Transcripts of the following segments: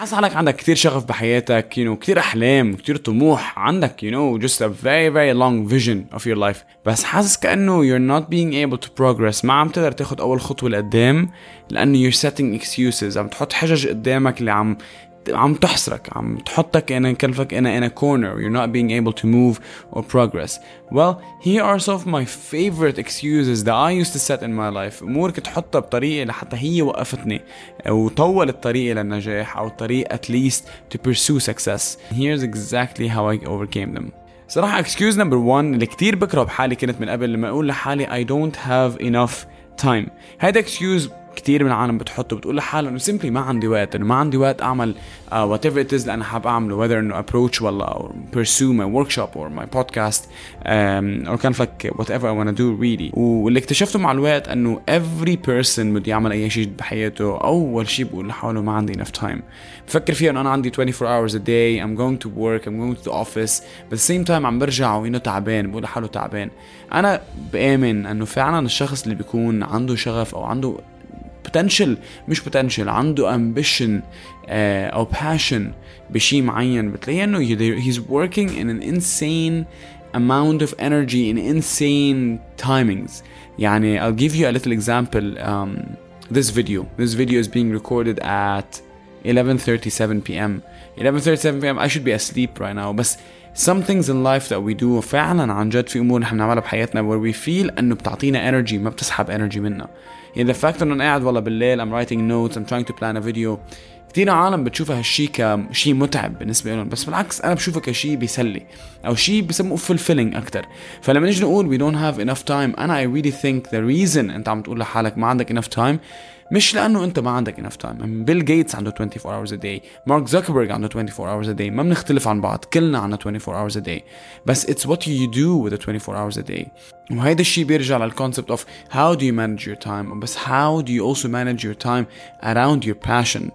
حاسس حالك عندك كتير شغف بحياتك you know كتير أحلام كتير طموح عندك you know just a very very long vision of your life. بس حاسس كأنه you're not being able to progress. ما عم تقدر تاخد أول خطوة لقدام لأنه you're setting excuses. عم تحط حجج قدامك اللي عم عم تحصرك عم تحطك in كلفك in a, in a corner you're not being able to move or progress well here are some of my favorite excuses that I used to set in my life امور كنت احطها بطريقه لحتى هي وقفتني وطولت الطريق للنجاح او الطريق at least to pursue success here's exactly how I overcame them صراحة excuse number one اللي كتير بكره بحالي كنت من قبل لما اقول لحالي I don't have enough time هيدا excuse كتير من العالم بتحطه بتقول لحالها إنه سيمبلي ما عندي وقت إنه ما عندي وقت أعمل وات ايفر ات از اللي أنا حاب أعمله whether إنه approach ولا أو pursue my workshop or my podcast um, or كان like whatever I wanna do really. واللي اكتشفته مع الوقت إنه every person بده يعمل أي شيء بحياته أول شيء بقول لحاله ما عندي enough time. بفكر فيها إنه أنا عندي 24 hours a day I'm going to work I'm going to the office but at the same time عم برجع وإنه تعبان بقول لحاله تعبان. أنا بآمن إنه فعلا الشخص اللي بيكون عنده شغف أو عنده potential مش potential عنده ambition uh, او passion بشيء معين بتلاقيه انه he's working in an insane amount of energy in insane timings يعني I'll give you a little example um, this video this video is being recorded at 11:37 p.m. 11:37 p.m. I should be asleep right now بس some things in life that we do فعلا عن جد في امور نحن بنعملها بحياتنا where we feel انه بتعطينا energy ما بتسحب energy منا يعني the fact انه انا قاعد والله بالليل I'm writing notes I'm trying to plan a video كثير عالم بتشوفها هالشيء كشيء متعب بالنسبة لهم. بس بالعكس أنا بشوفه كشيء بيسلي أو شيء بسموه fulfilling أكثر فلما نيجي نقول we don't have enough time أنا I really think the reason أنت عم تقول لحالك ما عندك enough time مش لأنه أنت ما عندك enough time. بيل جيتس عنده 24 hours a day مارك زوكربيرج عنده 24 hours a day. ما بنختلف عن بعض كلنا عنا 24 hours a day. بس it's what you do with the 24 hours a day. وهيدا الشيء بيرجع للكونسبت of how do you manage your time بس how do you also manage your time around your passion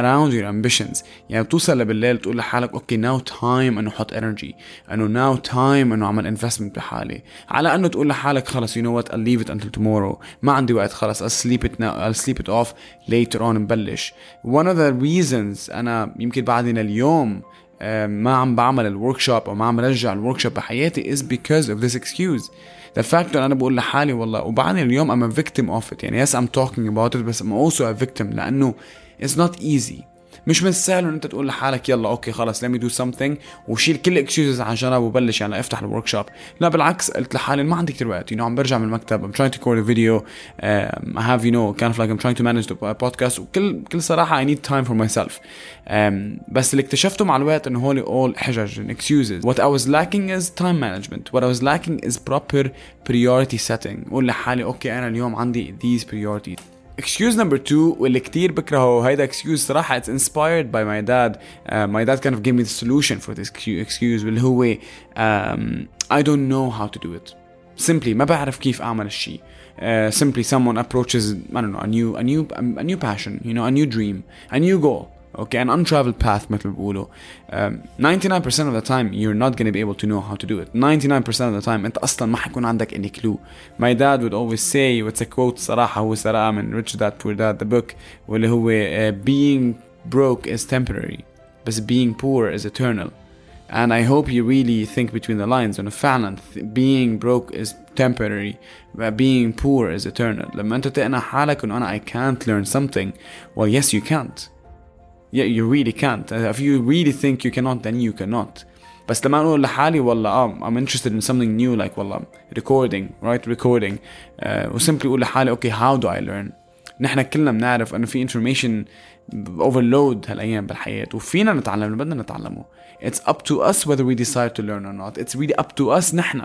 around your ambitions. يعني بتوصل لبالليل تقول لحالك أوكي ناو تايم إنه أحط انرجي إنه ناو تايم إنه أعمل انفستمنت بحالي. على أنه تقول لحالك خلص يو نو وات I'll leave it until tomorrow. ما عندي وقت خلص I'll sleep it now I'll sleep it off later on نبلش one of the reasons أنا يمكن بعدين اليوم آه، ما عم بعمل الوركشوب أو ما عم برجع الوركشوب بحياتي is because of this excuse. The fact أنا بقول لحالي والله وبعدين اليوم I'm a victim of it يعني yes I'm talking about it بس I'm also a victim لأنه it's not easy مش من السهل ان انت تقول لحالك يلا أوكي خلص let me do something وشيل كل الاكسكيوزز على جنب وبلش يعني افتح الورك شوب لا بالعكس قلت لحالي ما عندي كثير وقت know عم برجع من المكتب I'm trying to record a video um, I have you know kind of like I'm trying to manage the podcast وكل كل صراحة I need time for myself um, بس اللي اكتشفته مع الوقت انه هول all حجج and excuses what I was lacking is time management what I was lacking is proper priority setting قول لحالي أوكي أنا اليوم عندي these priorities excuse number two واللي كتير بكرهه هيدا excuse صراحة it's inspired by my dad uh, my dad kind of gave me the solution for this excuse واللي هو um, I don't know how to do it simply ما بعرف كيف أعمل الشيء uh, simply someone approaches I don't know a new a new a new passion you know a new dream a new goal okay an untraveled path مثل بيقولوا um, 99% of the time you're not going to be able to know how to do it 99% of the time انت اصلا ما حيكون عندك any clue my dad would always say it's a quote صراحة هو سرقها من Rich Dad Poor Dad the book واللي هو uh, being broke is temporary بس being poor is eternal and I hope you really think between the lines انه فعلا being broke is temporary but being poor is eternal لما انت تقنع حالك انه انا I can't learn something well yes you can't yeah you really can't if you really think you cannot then you cannot بس لما اقول لحالي والله اه I'm interested in something new like والله recording right recording uh, وسيمبلي اقول لحالي okay how do I learn نحن كلنا بنعرف انه في information overload هالايام بالحياه وفينا نتعلم اللي بدنا نتعلمه it's up to us whether we decide to learn or not it's really up to us نحن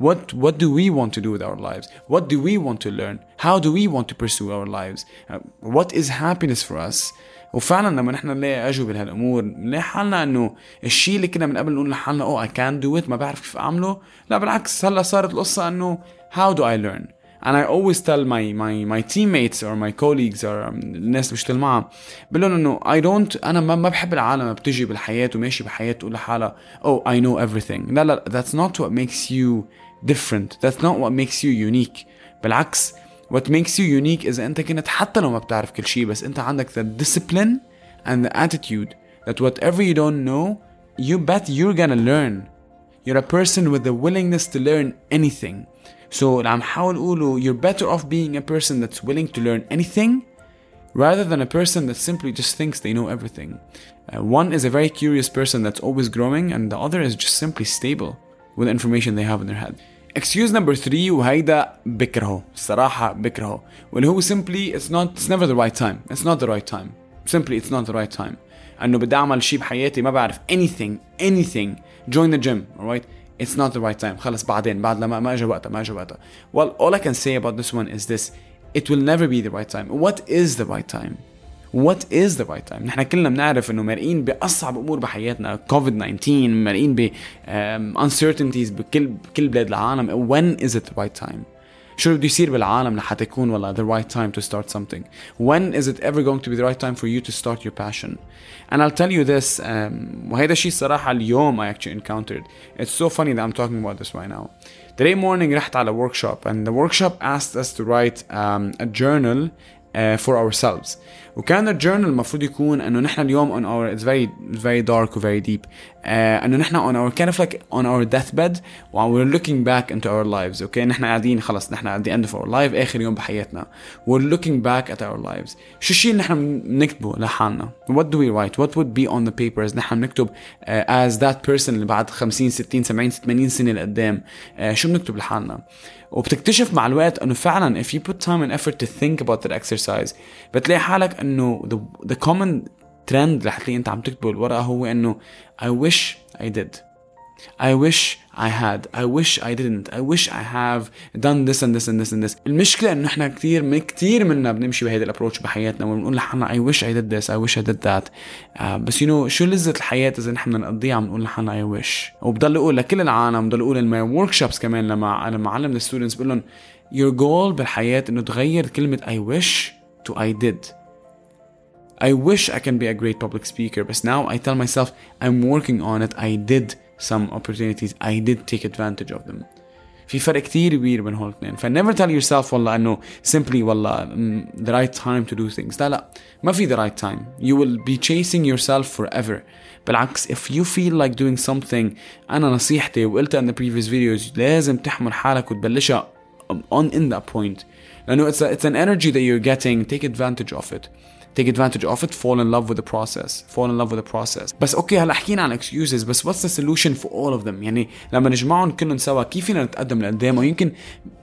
what what do we want to do with our lives what do we want to learn how do we want to pursue our lives uh, what is happiness for us وفعلا لما نحن نلاقي اجوبه لهالامور نلاقي حالنا انه الشيء اللي كنا من قبل نقول لحالنا اوه اي كان دو ات ما بعرف كيف اعمله لا بالعكس هلا صارت القصه انه how do I learn and I always tell my my my teammates or my colleagues or الناس اللي بشتغل معها بقول لهم انه I don't انا ما, ما بحب العالم بتجي بالحياه وماشي بحياه تقول لحالها oh I know everything لا لا that's not what makes you different that's not what makes you unique بالعكس what makes you unique إذا أنت كنت حتى لو ما بتعرف كل شيء بس أنت عندك the discipline and the attitude that whatever you don't know, you bet you're gonna learn. You're a person with the willingness to learn anything. So اللي عم حاول أقوله you're better off being a person that's willing to learn anything rather than a person that simply just thinks they know everything. Uh, one is a very curious person that's always growing and the other is just simply stable with the information they have in their head. Excuse number three وهيدا بكرهه الصراحة بكرهه واللي هو simply it's not it's never the right time it's not the right time simply it's not the right time انه بدي اعمل شيء بحياتي ما بعرف anything anything join the gym alright it's not the right time خلص بعدين بعد لما ما اجى وقتها ما اجى وقتها well all I can say about this one is this it will never be the right time what is the right time what is the right time نحن كلنا بنعرف انه مرقين باصعب امور بحياتنا كوفيد 19 مرقين ب um, uncertainties بكل بكل بلاد العالم when is it the right time شو بده يصير بالعالم لحتى يكون والله the right time to start something when is it ever going to be the right time for you to start your passion and I'll tell you this um, وهذا الشيء الصراحة اليوم I actually encountered it's so funny that I'm talking about this right now today morning رحت على workshop and the workshop asked us to write um, a journal فور اور سيلفز وكان الجورنال المفروض يكون إنه نحن اليوم اون اور اتس فيري فيري دارك وفيري ديب إنه نحن اون اور كان لايك اون اور ديث بيد وير لوكينج باك انتو اور لايفز أوكي نحن قاعدين خلص نحن قاعدين اند اوف اور لايف آخر يوم بحياتنا. وير لوكينج باك ات اور لايفز شو الشيء اللي نحن بنكتبه لحالنا؟ وات دو وي رايت وات وود بي اون ذا بيبرز نحن بنكتب از ذات بيرسون اللي بعد 50 60 70 80 سنة لقدام؟ Uh, شو بنكتب لحالنا؟ وبتكتشف مع الوقت انه فعلا if you put time and effort to think about that exercise بتلاقي حالك انه the, the common trend اللي حتلاقي انت عم تكتبه بالورقه هو انه I wish I did I wish I had I wish I didn't I wish I have done this and this and this and this المشكلة انه احنا كثير من كثير منا بنمشي بهيدا الابروتش بحياتنا وبنقول لحالنا I wish I did this I wish I did that uh, بس you know شو لذة الحياة اذا نحن بدنا نقضيها عم نقول لحالنا I wish وبضل اقول لكل العالم بضل اقول لما workshops كمان لما لما علم الستودنتس بقول لهم your goal بالحياة انه تغير كلمة I wish to I did I wish I can be a great public speaker but now I tell myself I'm working on it I did some opportunities I did take advantage of them في فرق كتير كبير بين هول الاثنين ف never tell yourself والله انه simply والله mm, the right time to do things لا لا ما في the right time you will be chasing yourself forever بالعكس if you feel like doing something انا نصيحتي وقلتها in the previous videos لازم تحمل حالك وتبلشها on in that point لانه it's, a, it's an energy that you're getting take advantage of it take advantage of it fall in love with the process fall in love with the process بس اوكي هلا حكينا عن excuses بس what's the solution for all of them يعني لما نجمعهم كلهم سوا كيف فينا نتقدم لقدام ويمكن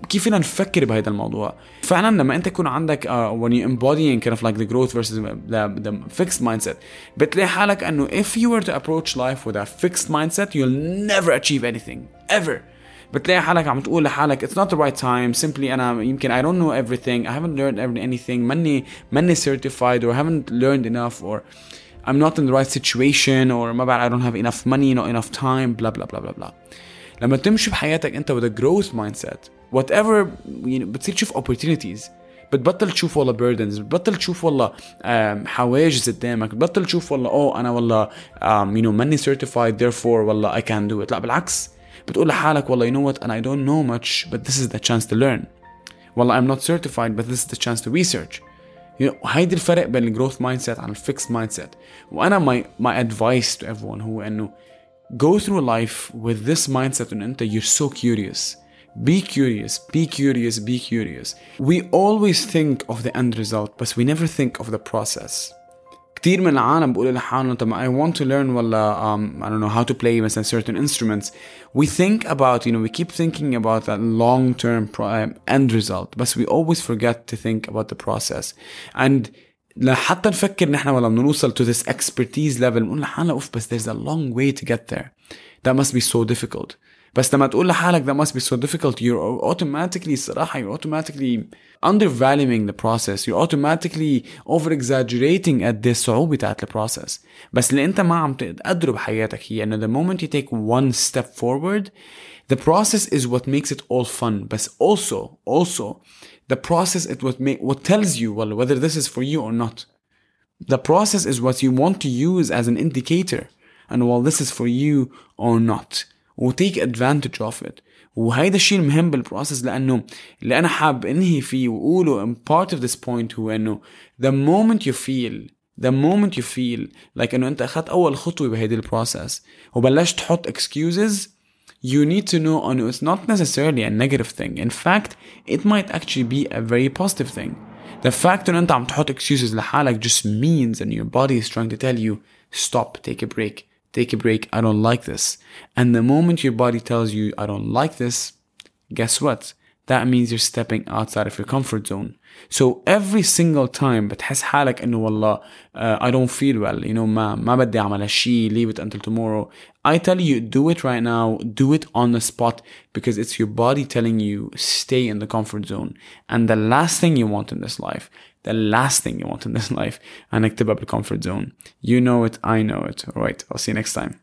كيف فينا نفكر بهذا الموضوع فعلا لما انت يكون عندك uh, when you embodying kind of like the growth versus the, the fixed mindset بتلاقي حالك انه if you were to approach life with a fixed mindset you'll never achieve anything ever بتلاقي حالك عم تقول لحالك it's not the right time simply انا يمكن I don't know everything I haven't learned anything ماني ماني certified or haven't learned enough or I'm not in the right situation or ما بعرف I don't have enough money not enough time blah blah blah blah blah لما تمشي بحياتك انت with a growth mindset whatever you know, بتصير تشوف opportunities بتبطل تشوف والله burdens بتبطل تشوف والله um, حواجز قدامك بتبطل تشوف والله اوه انا والله um, you know ماني certified therefore والله I can do it لا بالعكس بتقول لحالك والله you know what and I don't know much but this is the chance to learn والله I'm not certified but this is the chance to research you know, هيدي الفرق بين الجروث مايند سيت عن الفيكس مايند سيت وانا my my advice to everyone هو انه go through life with this mindset انه انت you're so curious be curious be curious be curious we always think of the end result but we never think of the process كتير من العالم بيقولوا لحالهم طب I want to learn ولا um, I don't know how to play مثلا certain instruments we think about you know we keep thinking about that long term end result but we always forget to think about the process and لحتى نفكر نحن ولا بدنا نوصل to this expertise level بنقول لحالنا اوف بس there's a long way to get there that must be so difficult بس لما تقول لحالك that must be so difficult you're automatically الصراحة you're automatically undervaluing the process you're automatically over exaggerating at the صعوبة تاعت البروسيس بس اللي انت ما عم تقدره بحياتك هي انه the moment you take one step forward the process is what makes it all fun but also also the process is what make what tells you well whether this is for you or not the process is what you want to use as an indicator and well this is for you or not وتيك advantage of it وهيدا الشيء المهم بالبروسس لأنه اللي أنا حاب انهي فيه واقوله part of this point هو انه the moment you feel the moment you feel like انه انت اخذت اول خطوه بهيدي البروسس وبلشت تحط excuses you need to know انه it's not necessarily a negative thing in fact it might actually be a very positive thing the fact انه انت عم تحط excuses لحالك just means and your body is trying to tell you stop take a break take a break I don't like this and the moment your body tells you I don't like this guess what that means you're stepping outside of your comfort zone so every single time بتحس حالك انه والله uh, I don't feel well you know ما ما بدي اعمل هالشي leave it until tomorrow I tell you do it right now do it on the spot because it's your body telling you stay in the comfort zone and the last thing you want in this life the last thing you want in this life انك تبقى بالcomfort zone you know it I know it alright I'll see you next time